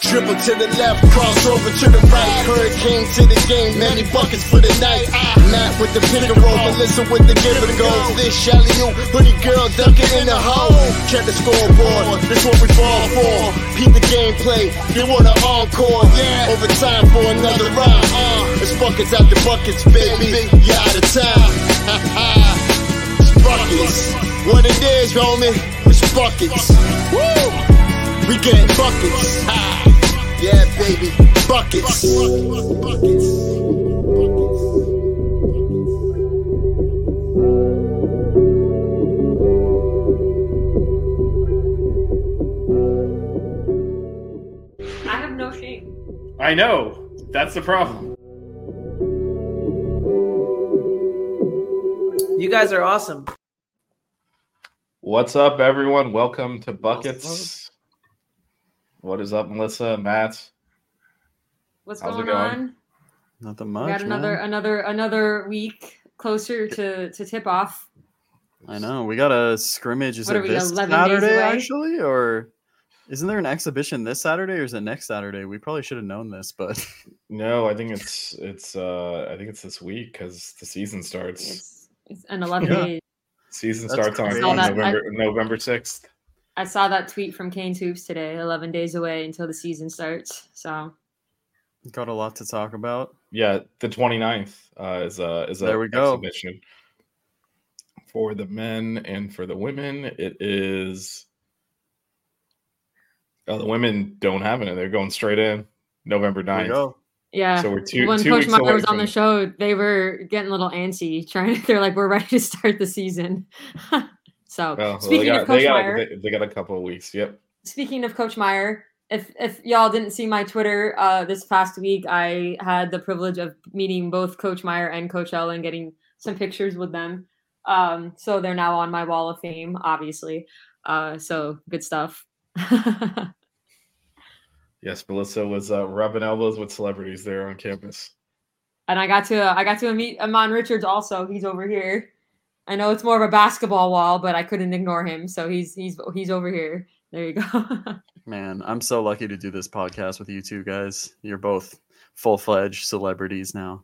Dribble to the left, cross over to the right. Hurricane to the game, many buckets for the night. Matt with the pick and roll, Melissa with the give and go. This Shelly, you, hoodie girl dunking in the hole. Check the scoreboard, this what we fall for. Keep the gameplay, they want an encore. Yeah, overtime for another round. Uh, it's buckets out the buckets, baby. You out of time. it's buckets. What it is, homie, it's buckets. Woo! We get buckets. Ah, yeah, baby, buckets. I have no shame. I know. That's the problem. You guys are awesome. What's up, everyone? Welcome to Buckets. What is up, Melissa? Matt? What's How's it going, going? on? Nothing much. We got another man. another another week closer to to tip off. I know. We got a scrimmage. Is What it are we, this Saturday, actually? Or isn't there an exhibition this Saturday or is it next Saturday? We probably should have known this, but No, I think it's it's uh I think it's this week because the season starts. It's, it's an 11 Yeah. days. Season That's starts on, crazy. on I saw that- November November sixth. I saw that tweet from Canes Hoops today. 11 days away until the season starts. So got a lot to talk about. Yeah, the 29th uh, is a is a There we go. exhibition for the men and for the women. It is. Oh, the women don't have it. They're going straight in November There we 9th. go. yeah. So we're two, when two Coach weeks Meier was on the show, they were getting a little antsy, trying. They're like, "We're ready to start the season." so, Well, well, speaking they got, of Coach they got, Meier, they, they got a couple of weeks. Yep. speaking of Coach Meier, if if y'all didn't see my Twitter uh, this past week, I had the privilege of meeting both Coach Meier and Coach Ellen, getting some pictures with them. Um, so they're now on my wall of fame, obviously. Uh, so good stuff. Yes, Melissa was uh, rubbing elbows with celebrities there on campus. and I got to I got to meet Amon Richards also. He's over here. I know it's more of a basketball wall, but I couldn't ignore him, so he's he's he's over here. There you go. Man, I'm so lucky to do this podcast with you two guys. You're both full fledged celebrities now.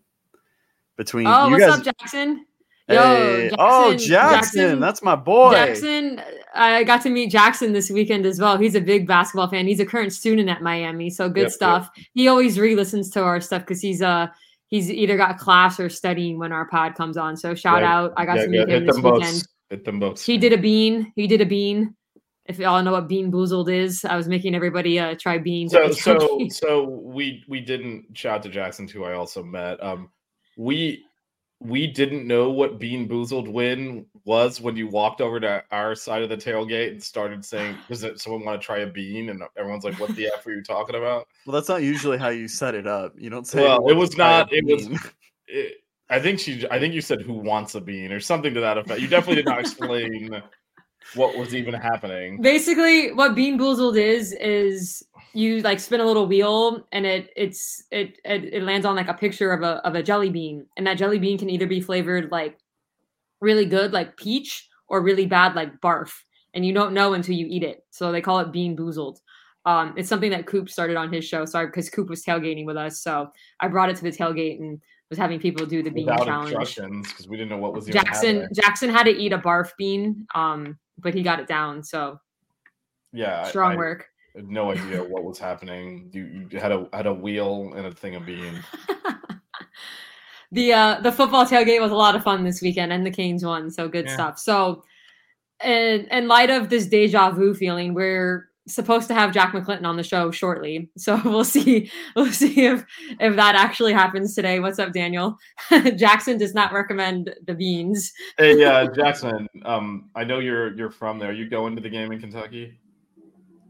Between oh, you what's guys, up, Jackson? Hey, oh Jackson, that's my boy. Jackson, I got to meet Jackson this weekend as well. He's a big basketball fan. He's a current student at Miami, so good Yep, yep. stuff. He always re-listens to our stuff because he's uh he's either got class or studying when our pod comes on. So shout Yeah, out! I got Yeah, to meet yeah, him hit this them both. weekend. Hit them both. He did a bean. He did a bean. If y'all know what BeanBoozled is, I was making everybody uh, try beans. so so so we we didn't shout to Jackson who I also met. Um we we didn't know what BeanBoozled win was when you walked over to our side of the tailgate and started saying, "Does it, someone want to try a bean?" And everyone's like, "What the f are you talking about?" Well, that's not usually how you set it up. You don't say. Well, it was not. It was. It, I think she. I think you said, "Who wants a bean?" or something to that effect. You definitely did not explain what was even happening. basically what BeanBoozled is is you like spin a little wheel and it it's it, it it lands on like a picture of a of a jelly bean and that jelly bean can either be flavored like really good like peach or really bad like barf and you don't know until you eat it. So they call it BeanBoozled. Um it's something that coop started on his show sorry because coop was tailgating with us so i brought it to the tailgate and was having people do the bean Without challenge. because we didn't know what was jackson jackson had to eat a barf bean um but he got it down so Yeah, strong I- work. had no idea what was happening. You, you had a had a wheel and a thing of bean. the uh the football tailgate was a lot of fun this weekend and the Canes won, so good Yeah. stuff. So in in light of this deja vu feeling, we're supposed to have Jack McClinton on the show shortly. So we'll see we'll see if if that actually happens today. What's up, Daniel? Jackson does not recommend the beans. Hey, uh, Jackson. Um, I know you're you're from there. You going to the game in Kentucky?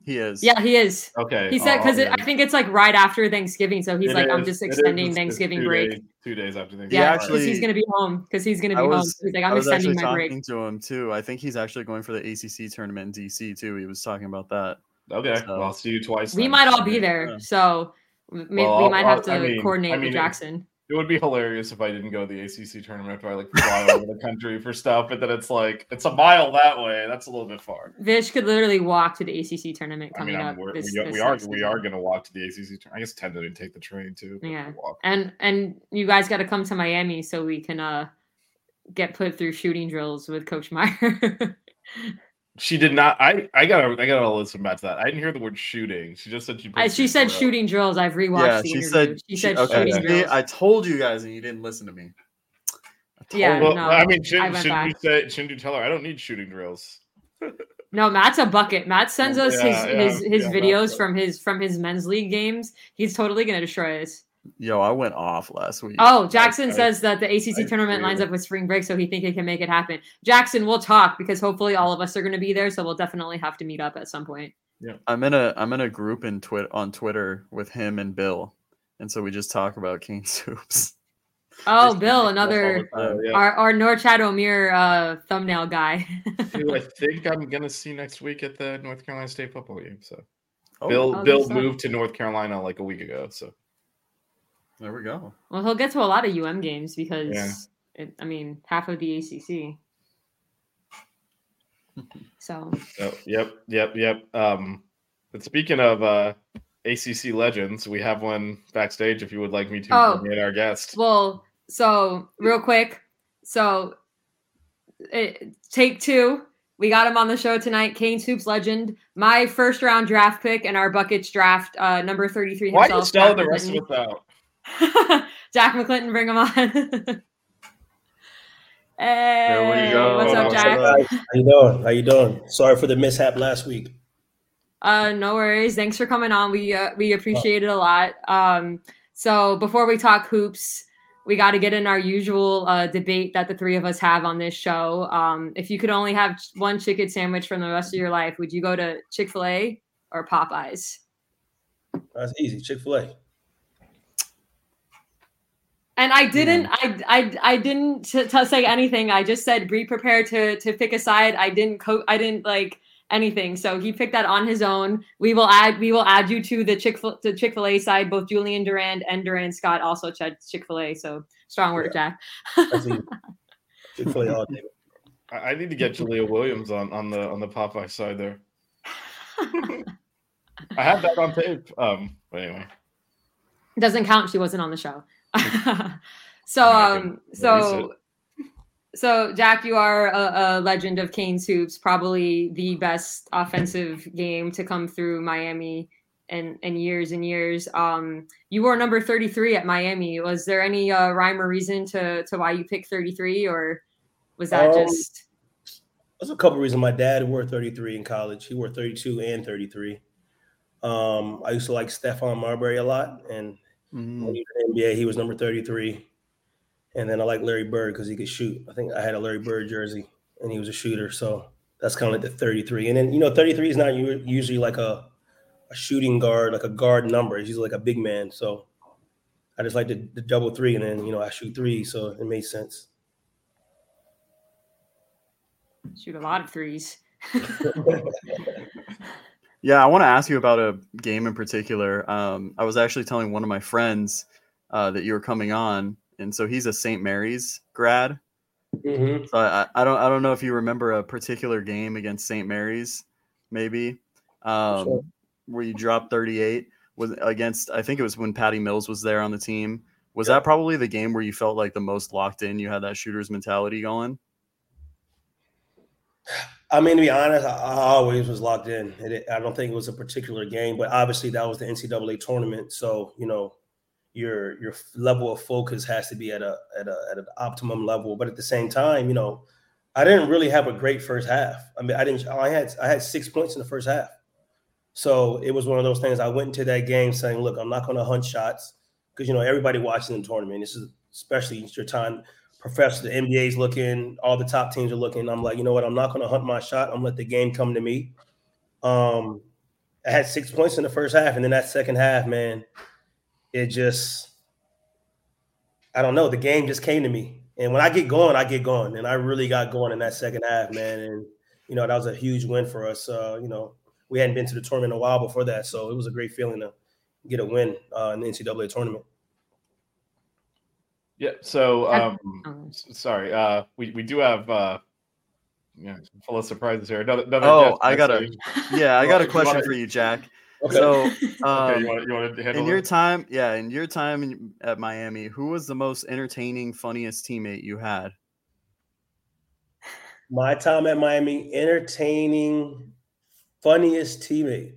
He is. Yeah, he is. Okay. He said because I'll I think it's like right after Thanksgiving, so he's It like, I'm just extending it's- it's Thanksgiving two break. Days, two days after Thanksgiving. Yeah, because he's gonna be home. Because he's gonna be I home. He's like, I I'm was extending actually my break. talking to him too. I think he's actually going for the ACC tournament in DC too. He was talking about that. Okay. So- Well, I'll see you twice. We then. might all be there, Yeah. so m- Well, we might I'll- have to I mean- coordinate I mean, with it- Jackson. It would be hilarious if I didn't go to the ACC tournament after I like fly over the country for stuff, but then it's like it's a mile that way. That's a little bit far. Vish could literally walk to the ACC tournament I coming mean, up. This, we, we are we are going to walk to the ACC. tournament. I guess tend to take the train too. Yeah. walk. and and you guys got to come to Miami so we can uh get put through shooting drills with Coach Meier. She did not. I I gotta I gotta listen back to that. I didn't hear the word shooting. She just said she. I, she said for it. shooting drills. I've rewatched yeah, the she interview. said. she said okay, shooting yeah. see, drills. I told you guys, and you didn't listen to me. I Yeah. Well, no, I mean, I shouldn't, went shouldn't you say? Shouldn't you tell her? I don't need shooting drills. No, Matt's a bucket. Matt sends oh, us Yeah, his yeah, his his yeah, videos Matt's from his from his men's league games. He's totally gonna destroy us. Yo, I went off last week. Oh, Jackson I- says that the ACC I tournament lines up with spring break, so he think he can make it happen. Jackson, we'll talk because hopefully all of us are going to be there, so we'll definitely have to meet up at some point. Yeah, I'm in a I'm in a group in twit on Twitter with him and Bill, and so we just talk about cane soups. Oh, Just Bill, make stuff all another the time. Uh, yeah. our our Norchad Omir uh, thumbnail guy. Who I think I'm gonna see next week at the North Carolina State football game. So Oh, Bill Oh, Bill moved to North Carolina like a week ago. So there we go. well, he'll get to a lot of UM games because Yeah. it, I mean half of the ACC. So oh, yep, yep, yep. Um, but speaking of uh, ACC legends, we have one backstage. If you would like me to Oh. bring our guest. Well, so real quick, so it, take two. We got him on the show tonight. Canes Hoops legend, my first round draft pick and our buckets draft, uh, number thirty three. Why are you Jack the rest of it out? Jack McClinton, bring him on. hey, There we go. what's up, Jack? How you doing? How you doing? Sorry for the mishap last week. Uh, no worries. Thanks for coming on. We uh, we appreciate it a lot. Um, so before we talk hoops, we got to get in our usual uh, debate that the three of us have on this show. Um, if you could only have ch- one chicken sandwich from the rest of your life, would you go to Chick Fil A or Popeyes? That's easy. Chick Fil A. And I didn't, I, I, I didn't t- t- say anything. I just said be prepared to to pick a side. I didn't co- I didn't like anything. So he picked that on his own. We will add, we will add you to the Chick to Chick Fil A side. Both Julian Durand and Durand Scott also said Chick Fil A. So strong word, Jack. Chick Fil A all day. I, I need to get Julia Williams on on the on the Popeye side there. I have that on tape. Um, but anyway, Doesn't count. She wasn't on the show. so um so so Jack, you are a, a legend of Canes Hoops, probably the best offensive game to come through Miami and in years and years. Um, you were number 33 at Miami. Was there any uh, rhyme or reason to to why you picked 33, or was that Um, just There's a couple reasons. My dad wore 33 in college. He wore 32 and 33. Um, I used to like Stephon Marbury a lot, and Mm. when he was in the NBA, he was number 33. And then I like Larry Bird because he could shoot. I think I had a Larry Bird jersey, and he was a shooter. So that's kind of like the 33. And then you know, 33 is not usually like a a shooting guard, like a guard number. It's usually like a big man. So I just like the, the double three, and then you know I shoot three, so it made sense. shoot a lot of threes? Yeah, I want to ask you about a game in particular. Um, I was actually telling one of my friends uh, that you were coming on, and so he's a St. Mary's grad. Mhm. So I, I don't I don't know if you remember a particular game against St. Mary's, maybe, um, Sure. where you dropped 38 was against. I think it was when Patty Mills was there on the team. Was Yeah. that probably the game where you felt like the most locked in? You had that shooter's mentality going. I mean, to be honest, I, always was locked in. It, I don't think it was a particular game, but obviously that was the NCAA tournament. So you know, your your level of focus has to be at a at a at an optimum level. But at the same time, you know, I didn't really have a great first half. I mean, I didn't. I had I had six points in the first half, so it was one of those things. I went into that game saying, "Look, I'm not going to hunt shots because you know everybody watching the tournament. This is especially your time. Professor, the NBA's looking, all the top teams are looking. I'm like, you know what? I'm not going to hunt my shot. I'm let the game come to me. Um, I had six points in the first half, and then that second half, man, it just I don't know. The game just came to me. And when I get going, I get going. And I really got going in that second half, man. And you know, that was a huge win for us. Uh, you know, we hadn't been to the tournament in a while before that. So it was a great feeling to get a win uh, in the NCAA tournament. Yeah. So, um, sorry. Uh, we, we do have, uh, yeah, full of surprises here. Another, another oh, I got a, yeah, I got a question for you, Jack. Okay. So, um, okay, you want, you want to in your it? time, yeah, in your time in, at Miami, who was the most entertaining, funniest teammate you had? My time at Miami, entertaining, funniest teammate.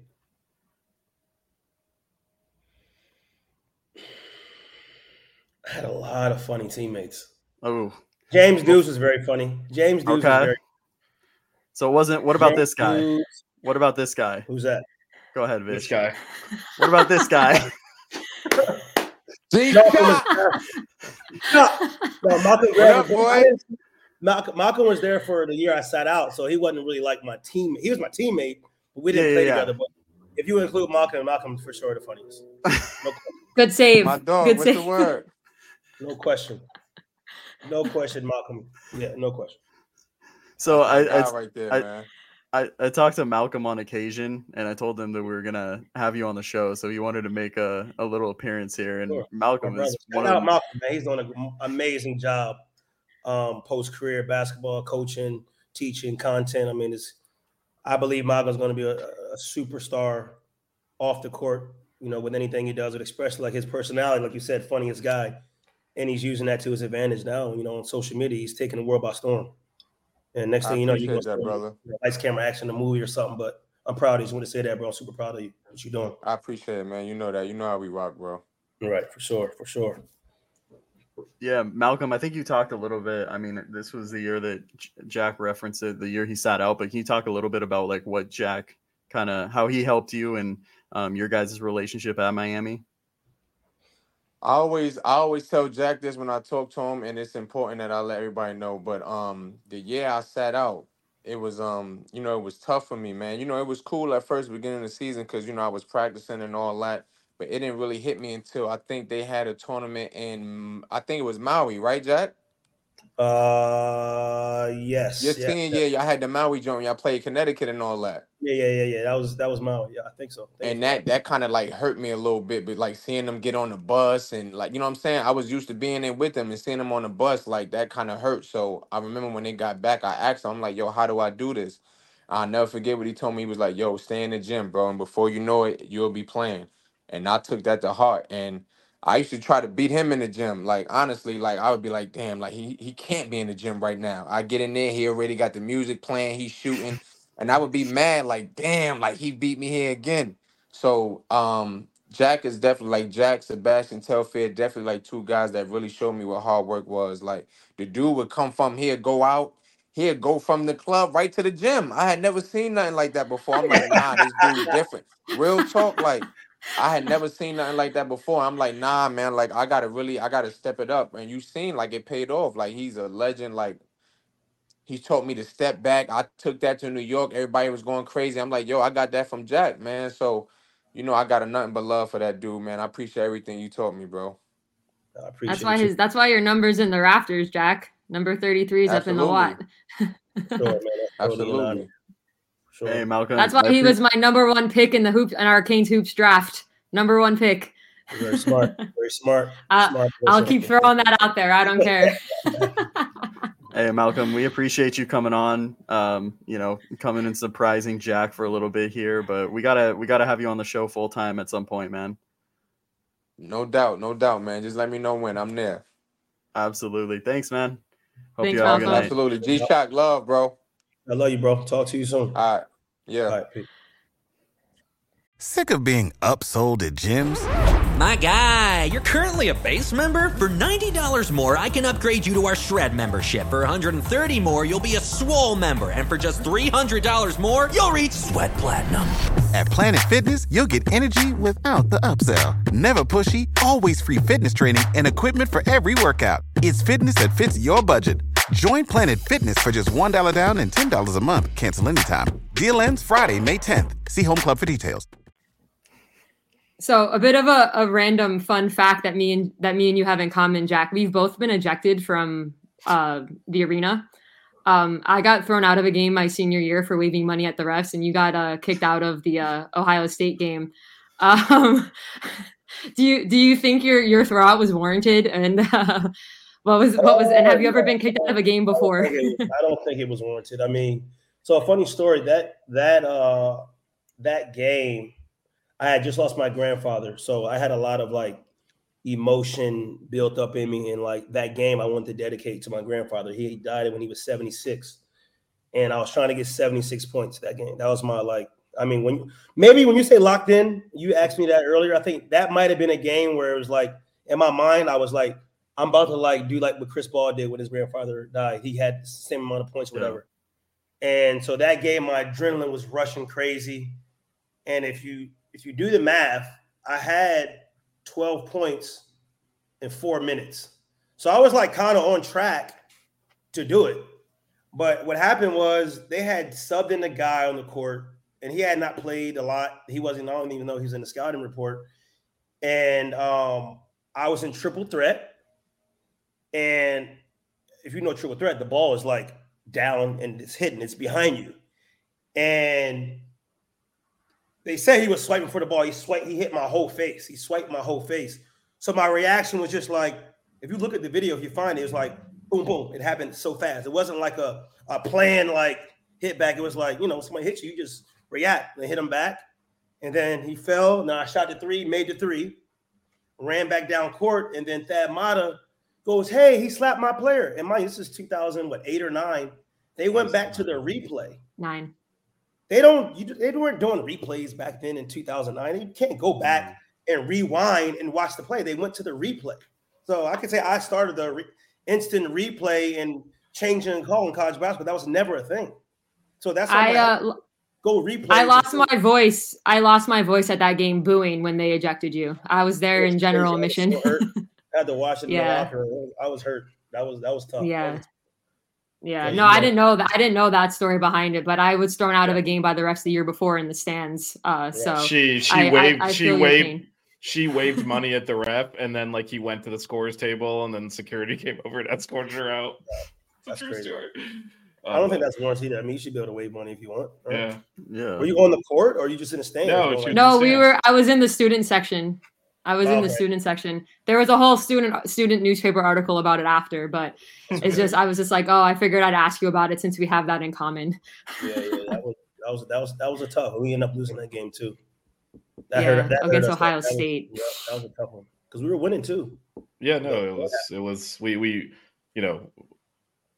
I had a lot of funny teammates. Oh, James Dews was very funny. James Dews okay. Very... So it wasn't. What about James this guy? Deuce. What about this guy? Who's that? Go ahead, Vish. This guy. What about this guy? no, Malcolm, up, boy? Malcolm, Malcolm was there for the year I sat out, so he wasn't really like my team. He was my teammate, but we didn't yeah, play yeah, together. But if you include Malcolm, Malcolm's for sure the funniest. No Good save. My dog. Good what's save. the word? No question. No question, Malcolm. Yeah, no question. So I, I, right there, I, man. I, I talked to Malcolm on occasion and I told him that we were gonna have you on the show. So he wanted to make a, a little appearance here. And sure. Malcolm is one of Malcolm, man. He's doing an amazing job um, post career basketball, coaching, teaching, content. I mean, it's I believe Malcolm's gonna be a, a superstar off the court, you know, with anything he does, with especially like his personality, like you said, funniest guy. And he's using that to his advantage now, you know, on social media. He's taking the world by storm. And next thing I you know, you go that, brother. Nice camera action, a movie or something. But I'm proud of you. Just want to say that, bro. I'm super proud of you. What you doing? I appreciate it, man. You know that. You know how we rock, bro. Right, for sure, for sure. Yeah, Malcolm, I think you talked a little bit. I mean, this was the year that Jack referenced it, the year he sat out. But can you talk a little bit about like what Jack kind of how he helped you and um, your guys' relationship at Miami? I always I always tell Jack this when I talk to him, and it's important that I let everybody know. But um, the year I sat out, it was um, you know, it was tough for me, man. You know, it was cool at first beginning of the season because you know I was practicing and all that, but it didn't really hit me until I think they had a tournament in I think it was Maui, right, Jack? Uh, yes. Your yeah, yeah, yeah. I had the Maui joint. Y'all played Connecticut and all that. Yeah, yeah, yeah, yeah. That was that was Maui. Yeah, I think so. And that that kind of like hurt me a little bit, but like seeing them get on the bus and like you know what I'm saying. I was used to being there with them and seeing them on the bus, like that kind of hurt. So I remember when they got back, I asked them, I'm like, "Yo, how do I do this?" I'll never forget what he told me. He was like, "Yo, stay in the gym, bro, and before you know it, you'll be playing." And I took that to heart and I used to try to beat him in the gym. Like honestly, like I would be like, damn, like he he can't be in the gym right now. I get in there, he already got the music playing, he's shooting, and I would be mad, like, damn, like he beat me here again. So um Jack is definitely like Jack, Sebastian Telfair, definitely like two guys that really showed me what hard work was. Like the dude would come from here, go out, he'd go from the club right to the gym. I had never seen nothing like that before. I'm like, nah, this dude's different. Real talk, like I had never seen nothing like that before. I'm like, nah, man, like I gotta really, I gotta step it up. And you seen like it paid off. Like he's a legend. Like he taught me to step back. I took that to New York. Everybody was going crazy. I'm like, yo, I got that from Jack, man. So, you know, I got a nothing but love for that dude, man. I appreciate everything you taught me, bro. I appreciate that's why you. his that's why your number's in the rafters, Jack. Number 33 is Absolutely. up in the lot. sure, Absolutely. Sure. Hey, Malcolm. That's why I he was my number one pick in the hoop and our Canes hoops draft. Number one pick. Very smart. Very smart. uh, smart I'll keep throwing that out there. I don't care. hey, Malcolm, we appreciate you coming on. Um, you know, coming and surprising Jack for a little bit here, but we gotta we gotta have you on the show full time at some point, man. No doubt, no doubt, man. Just let me know when I'm there. Absolutely. Thanks, man. Hope Thanks, you have a good night. Absolutely. G Shock love, bro. I love you, bro. Talk to you soon. All right. Yeah. All right. Peace. Sick of being upsold at gyms? My guy, you're currently a base member. For $90 more, I can upgrade you to our Shred membership. For 130 more, you'll be a Swole member. And for just $300 more, you'll reach Sweat Platinum. At Planet Fitness, you'll get energy without the upsell. Never pushy, always free fitness training and equipment for every workout. It's fitness that fits your budget. Join Planet Fitness for just $1 down and $10 a month. Cancel anytime. Deal ends Friday, May 10th. See Home Club for details. So a bit of a, a random fun fact that me and that me and you have in common, Jack. We've both been ejected from uh, the arena. Um, I got thrown out of a game my senior year for waving money at the refs, and you got uh, kicked out of the uh, Ohio State game. Um, do you do you think your your throwout was warranted? And uh, what was what was? And have you ever been kicked out of a game before? I don't think it, I don't think it was warranted. I mean, so a funny story that that uh that game I had just lost my grandfather, so I had a lot of like emotion built up in me, and like that game, I wanted to dedicate to my grandfather. He died when he was seventy six, and I was trying to get seventy six points that game. That was my like. I mean, when maybe when you say locked in, you asked me that earlier. I think that might have been a game where it was like in my mind, I was like, I'm about to like do like what Chris Paul did when his grandfather died. He had the same amount of points, whatever. Yeah. And so that game, my adrenaline was rushing crazy. And if you if you do the math, I had 12 points in four minutes. So I was like kind of on track to do it. But what happened was they had subbed in a guy on the court, and he had not played a lot. He wasn't, I don't even know he was in the scouting report. And um, I was in triple threat. And if you know triple threat, the ball is like down and it's hidden, it's behind you. And they say he was swiping for the ball. He swiped, he hit my whole face. He swiped my whole face. So my reaction was just like, if you look at the video, if you find it, it was like boom, boom. It happened so fast. It wasn't like a, a plan like hit back. It was like, you know, somebody hits you, you just react and hit him back. And then he fell. Now I shot the three, made the three, ran back down court, and then Thad Matta goes, Hey, he slapped my player. And my this is 2000, what, eight or nine. They went back to their replay. Nine. They don't. You, they weren't doing replays back then in 2009. You can't go back and rewind and watch the play. They went to the replay. So I could say I started the re- instant replay and changing and calling college basketball. That was never a thing. So that's I uh, go replay. I lost my voice. I lost my voice at that game booing when they ejected you. I was there in general admission. I had to watch it. yeah, I was hurt. That was that was tough. Yeah. Was yeah, no, I didn't know that. I didn't know that story behind it, but I was thrown out of a game by the refs the year before in the stands. Uh, so she she I, waved I, I she waved she waved money at the ref, and then like he went to the scores table, and then security came over and escorted her out. That's true story. I don't um, think that's warranted. I mean, you should be able to wave money if you want. Right? Yeah, yeah. Were you on the court, or are you just in the stand? No, like- no, we were. I was in the student section. I was oh, in the okay. student section. There was a whole student student newspaper article about it after, but it's just I was just like, oh, I figured I'd ask you about it since we have that in common. yeah, yeah, that was that was that was that was a tough. We ended up losing that game too. That yeah, hurt, that against hurt Ohio that State. Was, yeah, that was a tough one because we were winning too. Yeah, no, it was it was we we you know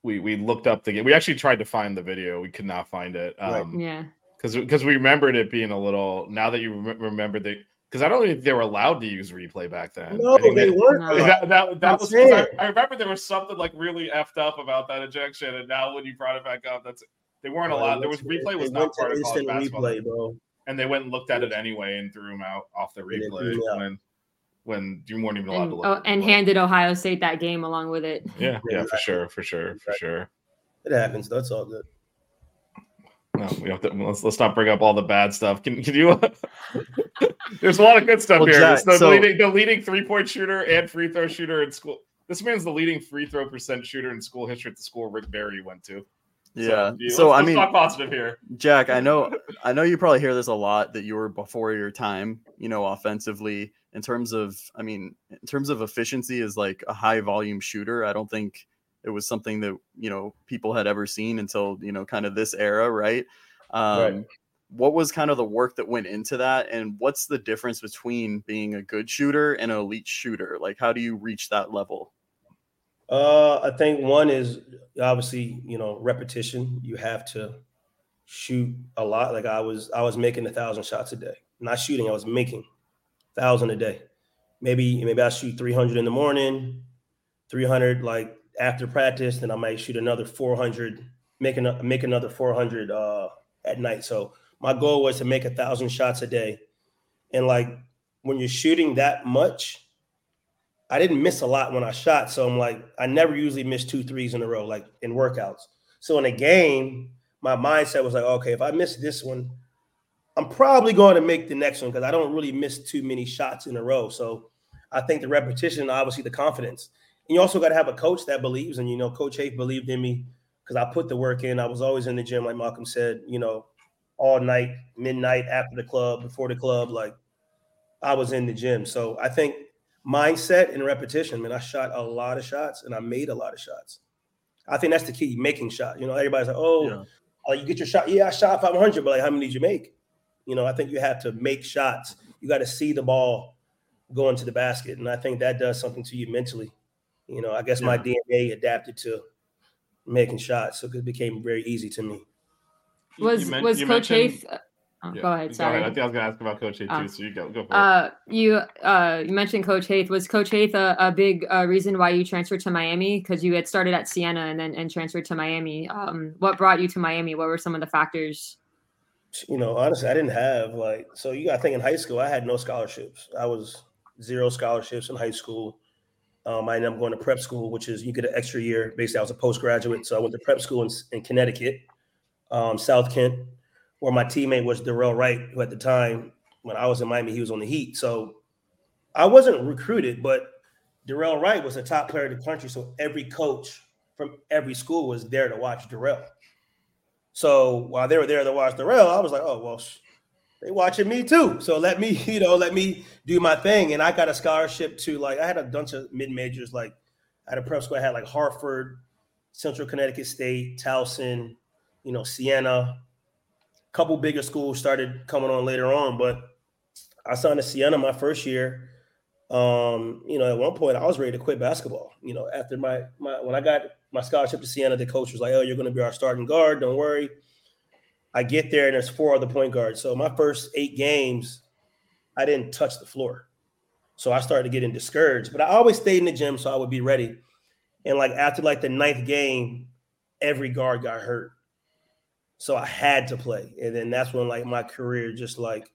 we we looked up the game. We actually tried to find the video. We could not find it. Um, right. Yeah. Because because we remembered it being a little. Now that you remember the because I don't think they were allowed to use replay back then. No, they, they, weren't. That, that, that was I, I, remember there was something like really effed up about that ejection, and now when you brought it back up, that's they weren't allowed. There was replay was not part of college basketball, replay, bro. And they went and looked at it anyway and threw him out off the replay when when you weren't even allowed and, to look. Oh, and handed Ohio State that game along with it. Yeah, yeah, for sure, for sure, for sure. It happens. That's all good. No, we have to let's let's not bring up all the bad stuff. Can can you? There's a lot of good stuff well, here. Jack, the, so, leading the leading three point shooter and free throw shooter in school. This man's the leading free throw percent shooter in school history at the school Rick Barry went to. Yeah. So, so I mean, talk positive here, Jack. I know, I know you probably hear this a lot that you were before your time. You know, offensively, in terms of, I mean, in terms of efficiency, is like a high volume shooter. I don't think it was something that you know people had ever seen until you know kind of this era right? Um right. what was kind of the work that went into that and what's the difference between being a good shooter and an elite shooter? Like how do you reach that level? Uh i think one is obviously you know repetition. You have to shoot a lot. Like i was i was making a thousand shots a day. Not shooting, I was making thousand a day. Maybe maybe I shoot 300 in the morning, 300 like after practice, then I might shoot another 400, make, an, make another 400 uh, at night. So my goal was to make a thousand shots a day. And like when you're shooting that much, I didn't miss a lot when I shot. So I'm like, I never usually miss two threes in a row, like in workouts. So in a game, my mindset was like, okay, if I miss this one, I'm probably going to make the next one because I don't really miss too many shots in a row. So I think the repetition, obviously the confidence. You also got to have a coach that believes. And, you know, Coach Haith believed in me because I put the work in. I was always in the gym, like Malcolm said, you know, all night, midnight, after the club, before the club. Like I was in the gym. So I think mindset and repetition, man, I shot a lot of shots and I made a lot of shots. I think that's the key, making shots. You know, everybody's like, oh, yeah. oh you get your shot. Yeah, I shot 500, but like, how many did you make? You know, I think you have to make shots. You got to see the ball going to the basket. And I think that does something to you mentally. You know, I guess yeah. my DNA adapted to making shots. So it became very easy to me. Was was Coach Haith Oh, yeah. Go ahead. Sorry. Go ahead. I think I was going to ask about Coach Haith too. So you go. Go for uh, it. You uh, you mentioned Coach Haith. Was Coach Haith a, a big uh, reason why you transferred to Miami? Because you had started at Siena and then and transferred to Miami. Um, what brought you to Miami? What were some of the factors? You know, honestly, I didn't have like. So you got to think in high school, I had no scholarships. I was zero scholarships in high school. Um, I ended up going to prep school, which is you get an extra year. Basically, I was a postgraduate, so I went to prep school in, in Connecticut, um, South Kent where my teammate was Dorell Wright, who at the time when I was in Miami, he was on the Heat. So I wasn't recruited, but Dorell Wright was a top player in the country. So every coach from every school was there to watch Dorell. So while they were there to watch Dorell, I was like, oh well, they watching me too. So let me, you know, let me do my thing. And I got a scholarship to like I had a bunch of mid majors. Like at a prep school, I had like Hartford, Central Connecticut State, Towson, you know, Siena, A couple bigger schools started coming on later on, but I signed to Siena my first year. Um, you know, at one point I was ready to quit basketball. You know, after my my when I got my scholarship to Siena, the coach was like, "Oh, you're going to be our starting guard. Don't worry." I get there and there's four other point guards. So my first eight games, I didn't touch the floor. So I started getting discouraged. But I always stayed in the gym so I would be ready. And like after like the ninth game, every guard got hurt. So I had to play. And then that's when like my career just like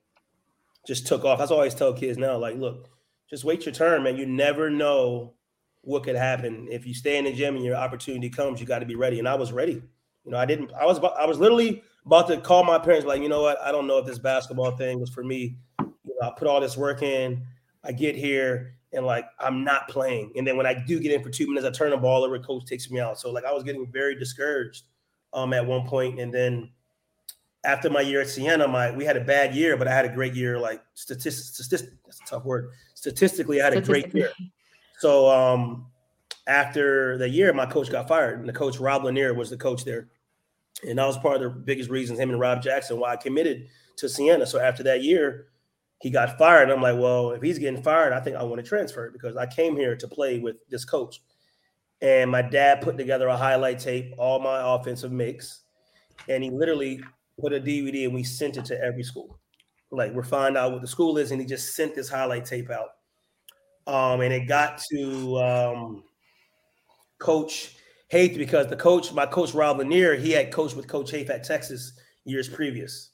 just took off. That's what I always tell kids now, like, look, just wait your turn, man. You never know what could happen. If you stay in the gym and your opportunity comes, you got to be ready. And I was ready. You know, I didn't, I was, I was literally about to call my parents, like, you know what? I don't know if this basketball thing was for me. You know, I put all this work in. I get here and like I'm not playing. And then when I do get in for two minutes, I turn the ball over, coach takes me out. So like I was getting very discouraged um, at one point, and then after my year at Siena, my we had a bad year, but I had a great year. Like statistics, that's a tough word. Statistically, I had a great year. So um, after the year, my coach got fired, and the coach Rob Lanier was the coach there, and that was part of the biggest reasons him and Rob Jackson why I committed to Siena. So after that year, he got fired. I'm like, well, if he's getting fired, I think I want to transfer because I came here to play with this coach. And my dad put together a highlight tape, all my offensive mix, and he literally put a DVD and we sent it to every school. Like we're finding out what the school is, and he just sent this highlight tape out. Um, and it got to um, Coach Haith because the coach, my coach Rob Lanier, he had coached with Coach Haith at Texas years previous.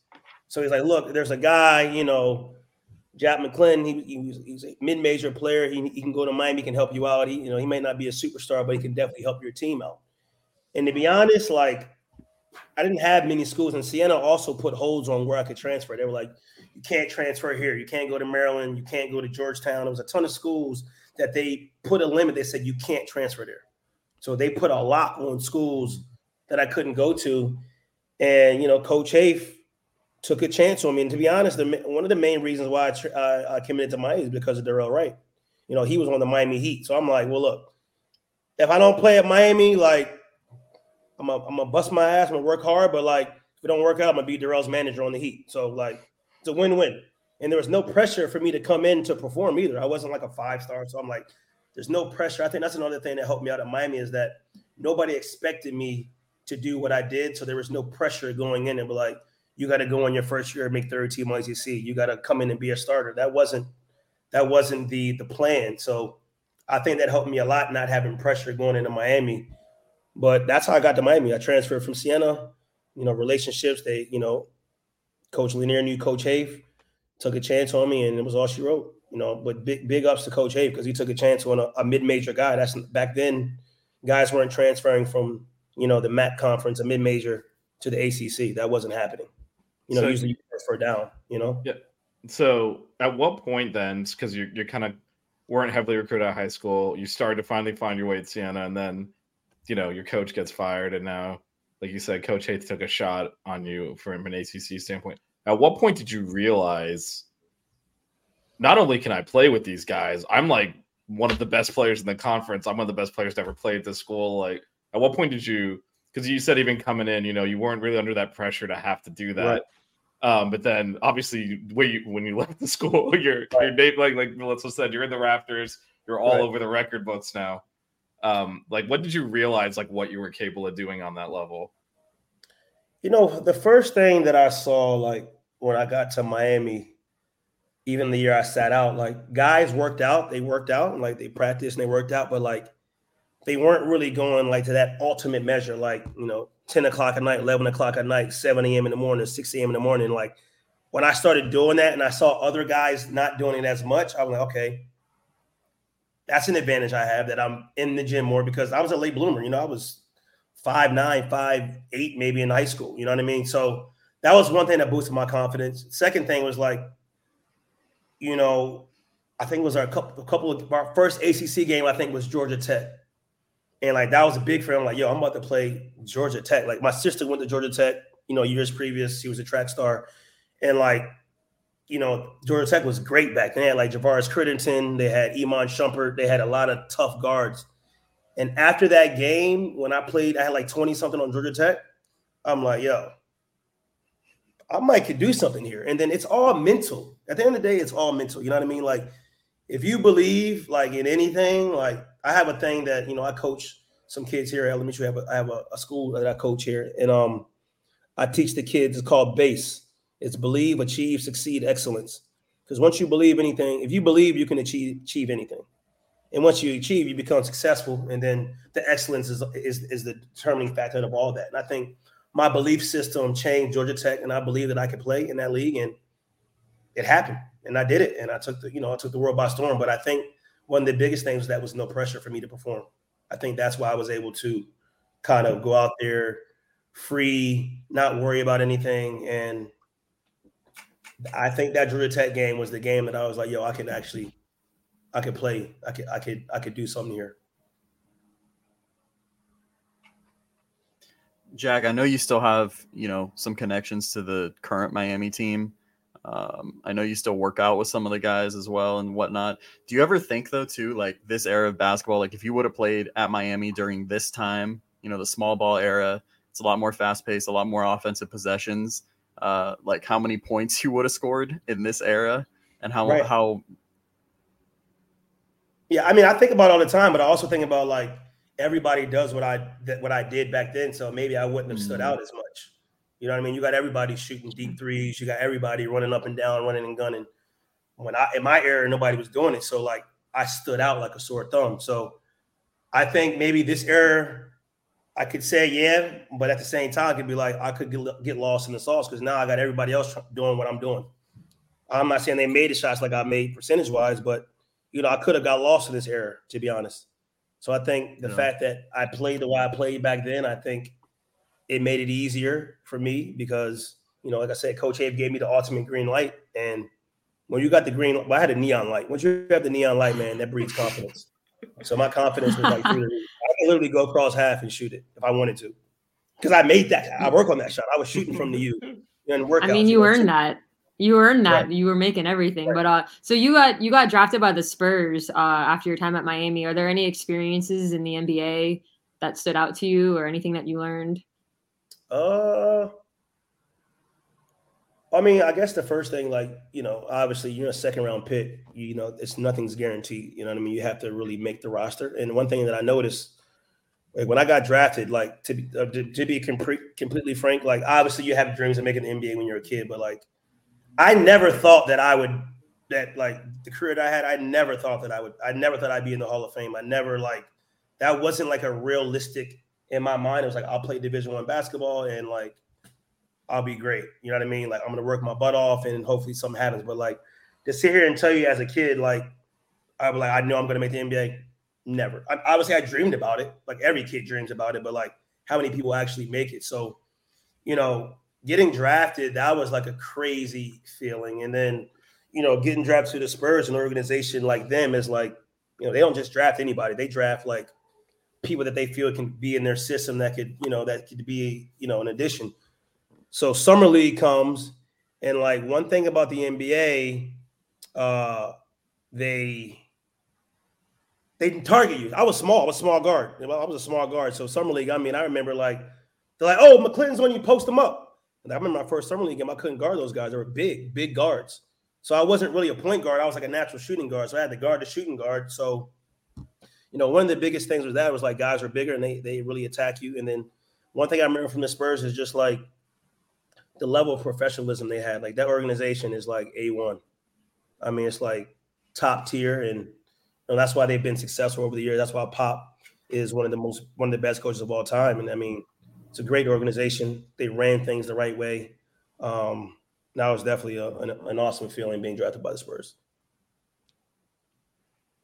So he's like, look, there's a guy, you know, Jack McClinton, he, he was, he's a mid-major player. He, he can go to Miami, he can help you out. He, you know, he may not be a superstar, but he can definitely help your team out. And to be honest, like I didn't have many schools, and Siena also put holds on where I could transfer. They were like, you can't transfer here, you can't go to Maryland, you can't go to Georgetown. There was a ton of schools that they put a limit. They said you can't transfer there. So they put a lock on schools that I couldn't go to. And you know, Coach Haith took a chance on me. And to be honest, the, one of the main reasons why I, I, committed to Miami is because of Dorell Wright. You know, he was on the Miami Heat. So I'm like, well, look, if I don't play at Miami, like I'm gonna I'm bust my ass, I'm gonna work hard, but like if it don't work out, I'm gonna be Dorell's manager on the Heat. So like it's a win-win. And there was no pressure for me to come in to perform either. I wasn't like a five star. So I'm like, there's no pressure. I think that's another thing that helped me out at Miami is that nobody expected me to do what I did. So there was no pressure going in and be like, you got to go in your first year and make third team ACC. You got to come in and be a starter. That wasn't that wasn't the the plan. So I think that helped me a lot not having pressure going into Miami. But that's how I got to Miami. I transferred from Siena. You know, relationships. They, you know, Coach Lanier knew Coach Haith, took a chance on me, and it was all she wrote. You know, but big big ups to Coach Haith because he took a chance on a, a mid major guy. That's back then, guys weren't transferring from you know the MAAC conference, a mid major, to the ACC. That wasn't happening. You know, So- usually you transfer down. You know. Yeah. So at what point then, because you're you're kind of weren't heavily recruited at high school, you started to finally find your way at Siena, and then you know your coach gets fired, and now, like you said, Coach Haith took a shot on you from an ACC standpoint. At what point did you realize? Not only can I play with these guys, I'm like one of the best players in the conference. I'm one of the best players to ever play at this school. Like, at what point did you? Because you said even coming in, you know, you weren't really under that pressure to have to do that. Right. Um, but then obviously when you, when you left the school, you're your name like like Melissa said, you're in the rafters, you're all Right. over the record books now. Um, like what did you realize like what you were capable of doing on that level? You know, the first thing that I saw, like when I got to Miami, even the year I sat out, like guys worked out, they worked out, and like they practiced and they worked out, but like they weren't really going like to that ultimate measure, like you know, 10 o'clock at night, 11 o'clock at night, 7 a.m. in the morning, 6 a.m. in the morning. Like when I started doing that and I saw other guys not doing it as much, I was like, okay, that's an advantage I have that I'm in the gym more because I was a late bloomer. You know, I was five nine, five eight, maybe in high school. You know what I mean? So that was one thing that boosted my confidence. Second thing was like, you know, I think it was our couple, couple of our first ACC game. I think was Georgia Tech, and like that was a big for him. Like, yo, I'm about to play Georgia Tech. Like my sister went to Georgia Tech. You know, years previous, she was a track star, and like you know, Georgia Tech was great back then. They had like Javaris Crittenton, they had Iman Shumpert, they had a lot of tough guards. And after that game, when I played, I had like 20 something on Georgia Tech. I'm like, yo, I might could do something here. And then it's all mental. At the end of the day, it's all mental. You know what I mean? Like, if you believe like in anything, like I have a thing that you know, I coach some kids here at elementary. I have a, I have a, a school that I coach here, and um, I teach the kids. It's called BASE. It's believe, achieve, succeed, excellence. Because once you believe anything, if you believe, you can achieve achieve anything. And once you achieve, you become successful, and then the excellence is is, is the determining factor of all that. And I think my belief system changed Georgia Tech, and I believe that I could play in that league, and it happened, and I did it, and I took the you know I took the world by storm. But I think one of the biggest things was that was no pressure for me to perform. I think that's why I was able to kind of go out there free, not worry about anything, and I think that Georgia Tech game was the game that I was like, yo, I can actually, I could play, I could, I could, I could do something here. Jack, I know you still have, you know, some connections to the current Miami team. Um, I know you still work out with some of the guys as well and whatnot. Do you ever think though, too, like this era of basketball, like if you would have played at Miami during this time, you know, the small ball era, it's a lot more fast paced, a lot more offensive possessions. Uh, like how many points you would have scored in this era and how Right. how Yeah, I mean, I think about it all the time, but I also think about like everybody does what I that what I did back then, so maybe I wouldn't have stood Mhm. out as much. You know what I mean? You got everybody shooting deep threes, you got everybody running up and down, running and gunning. When I in my era, nobody was doing it, so like I stood out like a sore thumb. So I think maybe this era, I could say yeah, but at the same time, I could be like I could get, get lost in the sauce because now I got everybody else doing what I'm doing. I'm not saying they made the shots like I made percentage wise, but you know, I could have got lost in this era, to be honest. So I think the Yeah. fact that I played the way I played back then, I think it made it easier for me because, you know, like I said, Coach Abe gave me the ultimate green light. And when you got the green, well, I had a neon light. Once you have the neon light, man, that breeds confidence. So my confidence was like, through. I could literally go across half and shoot it if I wanted to. Because I made that. I work on that shot. I was shooting from the U. You know, in I mean, you know, earned so- that. You earned that. Right. You were making everything. But uh, so you got you got drafted by the Spurs uh, after your time at Miami. Are there any experiences in the NBA that stood out to you, or anything that you learned? Uh, I mean, I guess the first thing, like you know, obviously you're a second round pick. You know, it's nothing's guaranteed. You know what I mean? You have to really make the roster. And one thing that I noticed, Like when I got drafted, like to be, uh, to, to be completely frank, like obviously you have dreams of making the NBA when you're a kid, but like I never thought that I would that like the career that I had. I never thought that I would. I never thought I'd be in the Hall of Fame. I never like that wasn't like a realistic in my mind. It was like I'll play Division One basketball and like I'll be great. You know what I mean? Like I'm gonna work my butt off and hopefully something happens. But like to sit here and tell you as a kid, like I was like, I know I'm gonna make the NBA. Never. I, obviously, I dreamed about it. Like every kid dreams about it, but like how many people actually make it? So, you know, getting drafted, that was like a crazy feeling. And then, you know, getting drafted to the Spurs, an organization like them is like, you know, they don't just draft anybody. They draft like people that they feel can be in their system that could, you know, that could be, you know, an addition. So summer league comes, and like one thing about the NBA, uh, they they didn't target you. I was small. I was a small guard. I was a small guard. So summer league, I mean, I remember like they're like, "Oh, McClinton's when you post them up." I remember my first summer league game. I couldn't guard those guys. They were big, big guards. So I wasn't really a point guard. I was like a natural shooting guard. So I had to guard the shooting guard. So, you know, one of the biggest things with that was like guys are bigger and they they really attack you. And then one thing I remember from the Spurs is just like the level of professionalism they had. Like that organization is like a one. I mean, it's like top tier, and know, that's why they've been successful over the years. That's why Pop is one of the most one of the best coaches of all time. And I mean, it's a great organization. They ran things the right way. Um, now it's definitely a, an, an awesome feeling being drafted by the Spurs.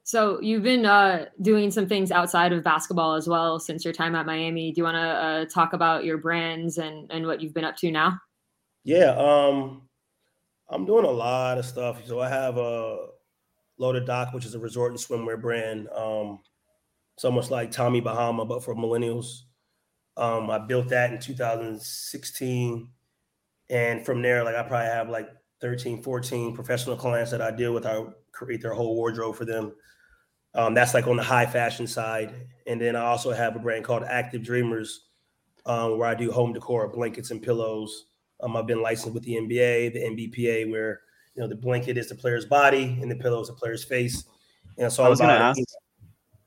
So you've been uh, doing some things outside of basketball as well since your time at Miami. Do you want to uh, talk about your brands and and what you've been up to now? Yeah, um, I'm doing a lot of stuff. So I have a Loaded Dock, which is a resort and swimwear brand. Um, it's almost like Tommy Bahama, but for millennials. Um, I built that in 2016. And from there, like I probably have like 13, 14 professional clients that I deal with. I create their whole wardrobe for them. Um, that's like on the high fashion side. And then I also have a brand called Active Dreamers, um, where I do home decor, blankets and pillows. Um, I've been licensed with the NBA, the NBPA, where you know, the blanket is the player's body and the pillow is the player's face. And so I was going to ask.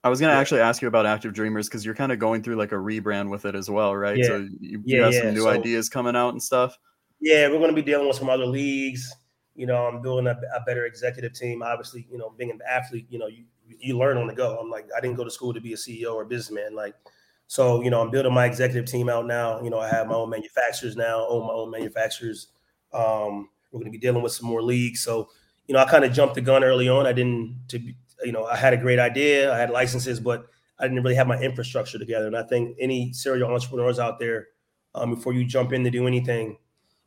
I was going to yeah. actually ask you about Active Dreamers because you're kind of going through like a rebrand with it as well, right? Yeah. So you, yeah, you have some new so, ideas coming out and stuff. Yeah, we're going to be dealing with some other leagues. You know, I'm building a, a, better executive team. Obviously, you know, being an athlete, you know, you you learn on the go. I'm like, I didn't go to school to be a CEO or a businessman. Like, so you know, I'm building my executive team out now. You know, I have my own manufacturers now, own my own manufacturers. Um, we're going to be dealing with some more leagues. So you know, I kind of jumped the gun early on. I didn't, to you know, I had a great idea, I had licenses, but I didn't really have my infrastructure together. And I think any serial entrepreneurs out there, um, before you jump in to do anything,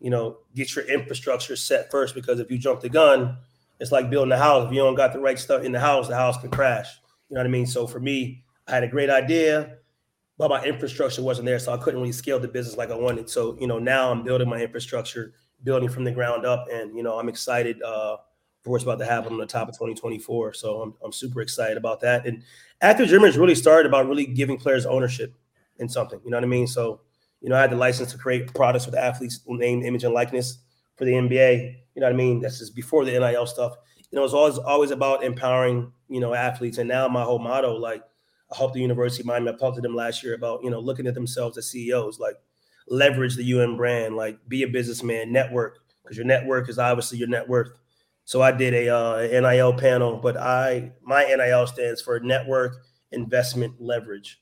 you know, get your infrastructure set first because if you jump the gun, it's like building a house. If you don't got the right stuff in the house, the house can crash. You know what I mean? So for me, I had a great idea, but my infrastructure wasn't there, so I couldn't really scale the business like I wanted. So you know, now I'm building my infrastructure, building from the ground up, and you know, I'm excited. Uh, for what's about to happen on the top of 2024. So I'm, I'm super excited about that. And Active Dreamers really started about really giving players ownership in something. You know what I mean? So, you know, I had the license to create products with athletes' name, image, and likeness for the NBA. You know what I mean? That's just before the NIL stuff. You know, it's always always about empowering, you know, athletes. And now my whole motto, like I hope the University of Miami, I talked to them last year about, you know, looking at themselves as CEOs, like leverage the UN brand, like be a businessman, network, because your network is obviously your net worth so I did a uh, NIL panel, but I my NIL stands for Network Investment Leverage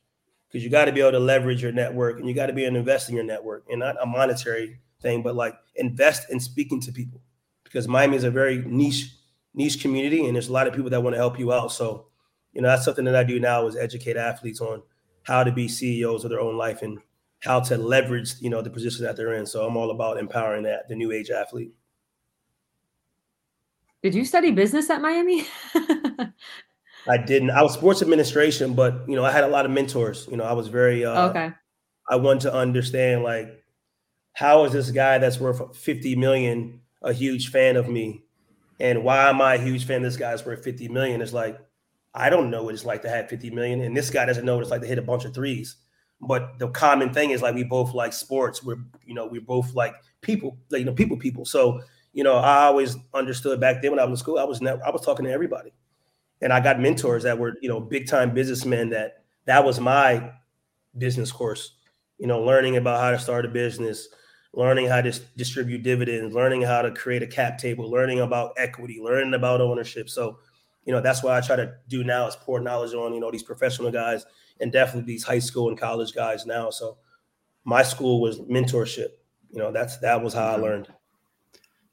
because you got to be able to leverage your network and you got to be to invest in your network and not a monetary thing, but like invest in speaking to people because Miami is a very niche niche community and there's a lot of people that want to help you out. So you know that's something that I do now is educate athletes on how to be CEOs of their own life and how to leverage you know the position that they're in. So I'm all about empowering that the new age athlete. Did you study business at Miami? I didn't. I was sports administration, but you know, I had a lot of mentors. You know, I was very uh, okay. I wanted to understand like how is this guy that's worth 50 million a huge fan of me? And why am I a huge fan this guy's worth 50 million? It's like I don't know what it's like to have 50 million, and this guy doesn't know what it's like to hit a bunch of threes. But the common thing is like we both like sports. We're you know, we're both like people, like you know, people people. So you know, I always understood back then when I was in school, I was never, I was talking to everybody, and I got mentors that were, you know, big time businessmen. That that was my business course. You know, learning about how to start a business, learning how to distribute dividends, learning how to create a cap table, learning about equity, learning about ownership. So, you know, that's what I try to do now is pour knowledge on, you know, these professional guys and definitely these high school and college guys now. So my school was mentorship. You know, that's that was how I mm-hmm. learned.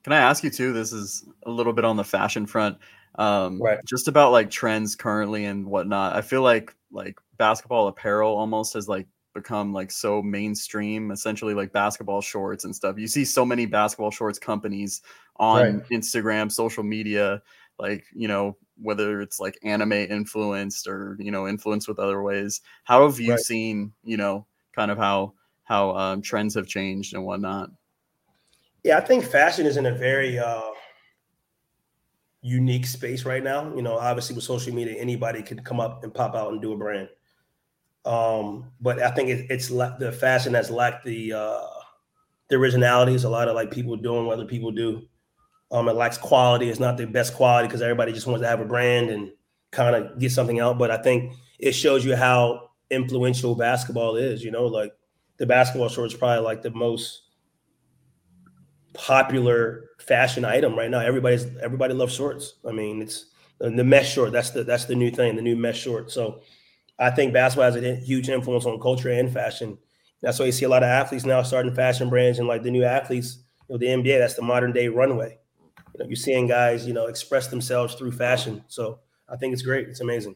Can I ask you too? This is a little bit on the fashion front. Um, Right. Just about like trends currently and whatnot. I feel like like basketball apparel almost has like become like so mainstream. Essentially, like basketball shorts and stuff. You see so many basketball shorts companies on Right. Instagram, social media. Like you know whether it's like anime influenced or you know influenced with other ways. How have you Right. seen you know kind of how how um, trends have changed and whatnot? Yeah, I think fashion is in a very uh, unique space right now. You know, obviously with social media, anybody could come up and pop out and do a brand. Um, but I think it, it's la- the fashion has lacked the uh, the originality. There's a lot of like people doing what other people do. Um, it lacks quality. It's not the best quality because everybody just wants to have a brand and kind of get something out. But I think it shows you how influential basketball is. You know, like the basketball short is probably like the most popular fashion item right now. Everybody's everybody loves shorts. I mean, it's the, mesh short. That's the that's the new thing, the new mesh short. So I think basketball has a huge influence on culture and fashion. That's why you see a lot of athletes now starting fashion brands and like the new athletes, you know, the NBA, that's the modern day runway. You know, you're seeing guys, you know, express themselves through fashion. So I think it's great. It's amazing.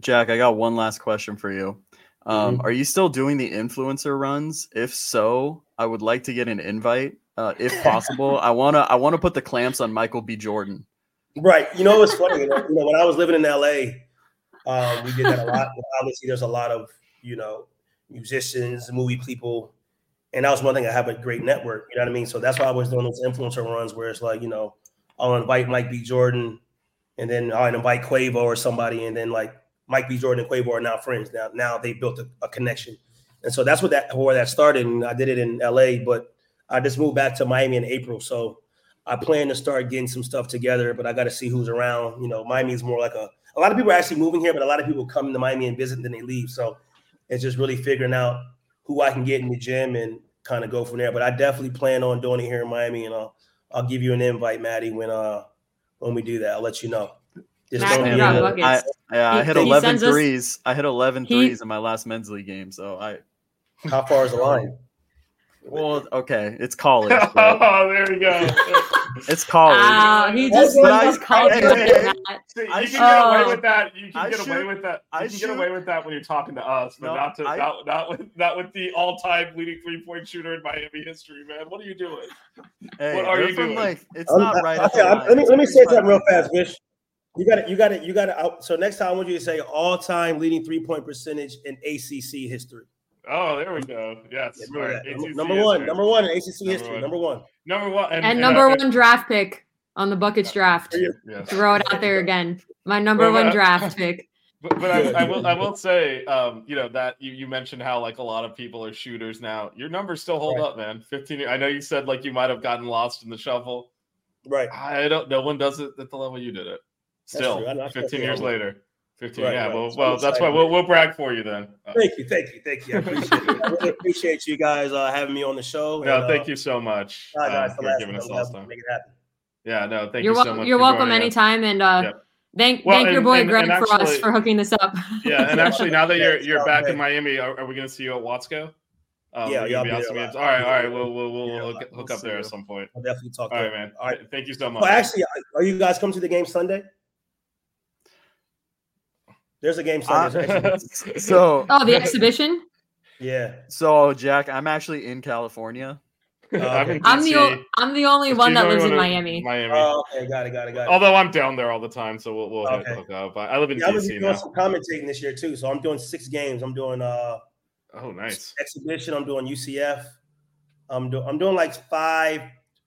Jack, I got one last question for you. Um, Mhm. Are you still doing the influencer runs? If so, I would like to get an invite, uh, if possible. I wanna I wanna put the clamps on Michael B. Jordan. Right. You know, it's funny. You know, you know, when I was living in LA, um, we did that a lot. Obviously, there's a lot of you know musicians, movie people, and that was one thing. I have a great network. You know what I mean? So that's why I was doing those influencer runs, where it's like, you know, I'll invite Mike B. Jordan, and then I'll invite Quavo or somebody, and then like Mike B. Jordan and Quavo are now friends. Now, now they built a, a connection, and so that's what that where that started. And I did it in LA, but I just moved back to Miami in April, so. I plan to start getting some stuff together, but I got to see who's around. You know, Miami is more like a. A lot of people are actually moving here, but a lot of people come to Miami and visit, and then they leave. So it's just really figuring out who I can get in the gym and kind of go from there. But I definitely plan on doing it here in Miami, and I'll I'll give you an invite, Maddie, when uh when we do that. I'll let you know. Just Matt don't can be drop in the- buckets. I, yeah, I He- hit he 11 sends us- threes. I hit 11 he- threes in my last men's league game. So I, How far is the line? Well, okay, it's college. but oh, there we go. it's college. Ah, he just But I- just called hey, you hey, hey, Matt. See, you I can shoot- get away Oh. with that. You can I get away with that. You I can get away with that when you're talking to us, but No, not to I- not, not with not with the all-time leading three-point shooter in Miami history, man. What are you doing? Hey, what are you doing? like it's I'm- not right. okay, the I'm- line. let me It's let me say 35 something real fast, Vish. You got it. You got it. You got it. So next time, I want you to say all-time leading three-point percentage in ACC history. Oh, there we go. Yes. Yeah, right, that. ACC Number one. history. Number one in ACC Number history. one. Number one. Number one. And, And and, number uh, one draft pick on the buckets draft. Yes. Throw it out there again. My number Well, one uh, draft pick. But, but I, I will I will say, um, you know, that you, you mentioned how like a lot of people are shooters now. Your numbers still hold Right. up, man. 15. I know you said like you might have gotten lost in the shuffle. Right. I don't. No one does it at the level you did it. Still, true. I know. I feel 15 years humble. later. 15. Right, yeah. right. Well, So well, that's why we'll, we'll brag for you then. Thank you, thank you, thank you. I appreciate it. I really appreciate you guys uh, having me on the show. no, and, thank uh, you so much all right, guys, uh, for for giving us minute, all we'll time. Make it happen. Yeah. No, thank you're you so wel- much. you're for welcome joining us. anytime, and uh, Yep. thank Well, thank your boy and- Greg and for us for hooking this up. Yeah, and actually, now that you're you're back in. Miami, are, are we going to see you at Watsco? Um, Yeah, we're yeah, gonna I'll be be out there some a games. lot. All right, I'll all be right. there. We'll we'll we'll Yeah, hook, I'll up there you. at some point. I'll definitely talk. All to you. man. All right. Thank you so much. Well, actually, are you guys coming to the game Sunday? There's a game Sunday. Uh, There's an exhibition. So oh, the exhibition. yeah. so Jack, I'm actually in California. Oh, I'm okay. in I'm the DC. o- I'm the only one that lives in Miami. Miami. Oh, okay. Got it. Got it. Got it. Although I'm down there all the time, so we'll we'll Okay. hook up. I I live in Yeah, I'm gonna DC doing now. some commentating this year too. So I'm doing six games. I'm doing uh Oh, nice. exhibition. I'm doing UCF. I'm doing I'm doing like five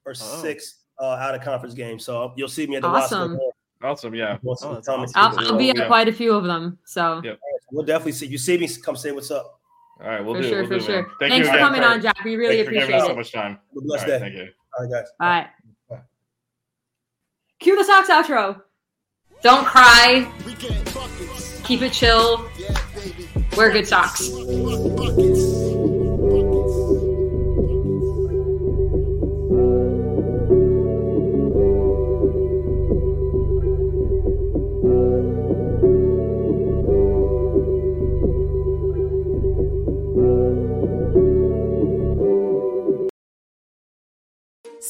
or Oh. six uh, out of conference games. So you'll see me at the Awesome. Watsco Bowl. Awesome. Yeah. Doing some Oh, that's commentating. I'll, I'll be at Yeah. quite a few of them. So Yeah. We'll definitely see you. See me. Come say what's up. All right. We'll for do. sure, we'll for do, sure. Thank Thanks you for again coming on, Jack. We really Thanks for giving appreciate us so it. much time. Have a blessed right, day. thank you. All right, guys. All right. Bye. Cue the Sox outro. Don't cry. We getting buckets. Keep it chill. Wear good socks.